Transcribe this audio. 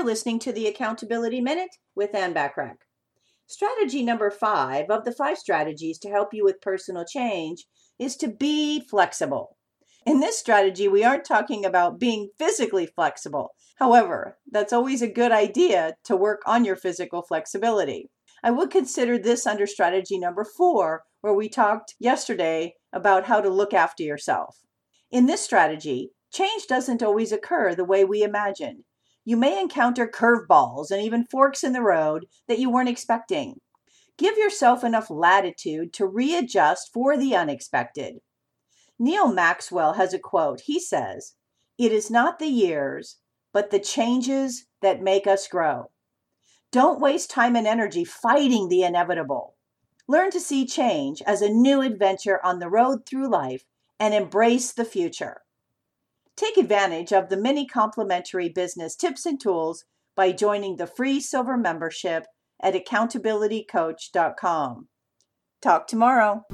You're listening to the Accountability Minute with Ann Bachrach. Strategy number five of the five strategies to help you with personal change is to be flexible. In this strategy, we aren't talking about being physically flexible. However, that's always a good idea to work on your physical flexibility. I would consider this under strategy number four, where we talked yesterday about how to look after yourself. In this strategy, change doesn't always occur the way we imagine. You may encounter curveballs and even forks in the road that you weren't expecting. Give yourself enough latitude to readjust for the unexpected. Neal Maxwell has a quote. He says, It is not the years, but the changes that make us grow. Don't waste time and energy fighting the inevitable. Learn to see change as a new adventure on the road through life and embrace the future. Take advantage of the many complimentary business tips and tools by joining the free silver membership at accountabilitycoach.com. Talk tomorrow.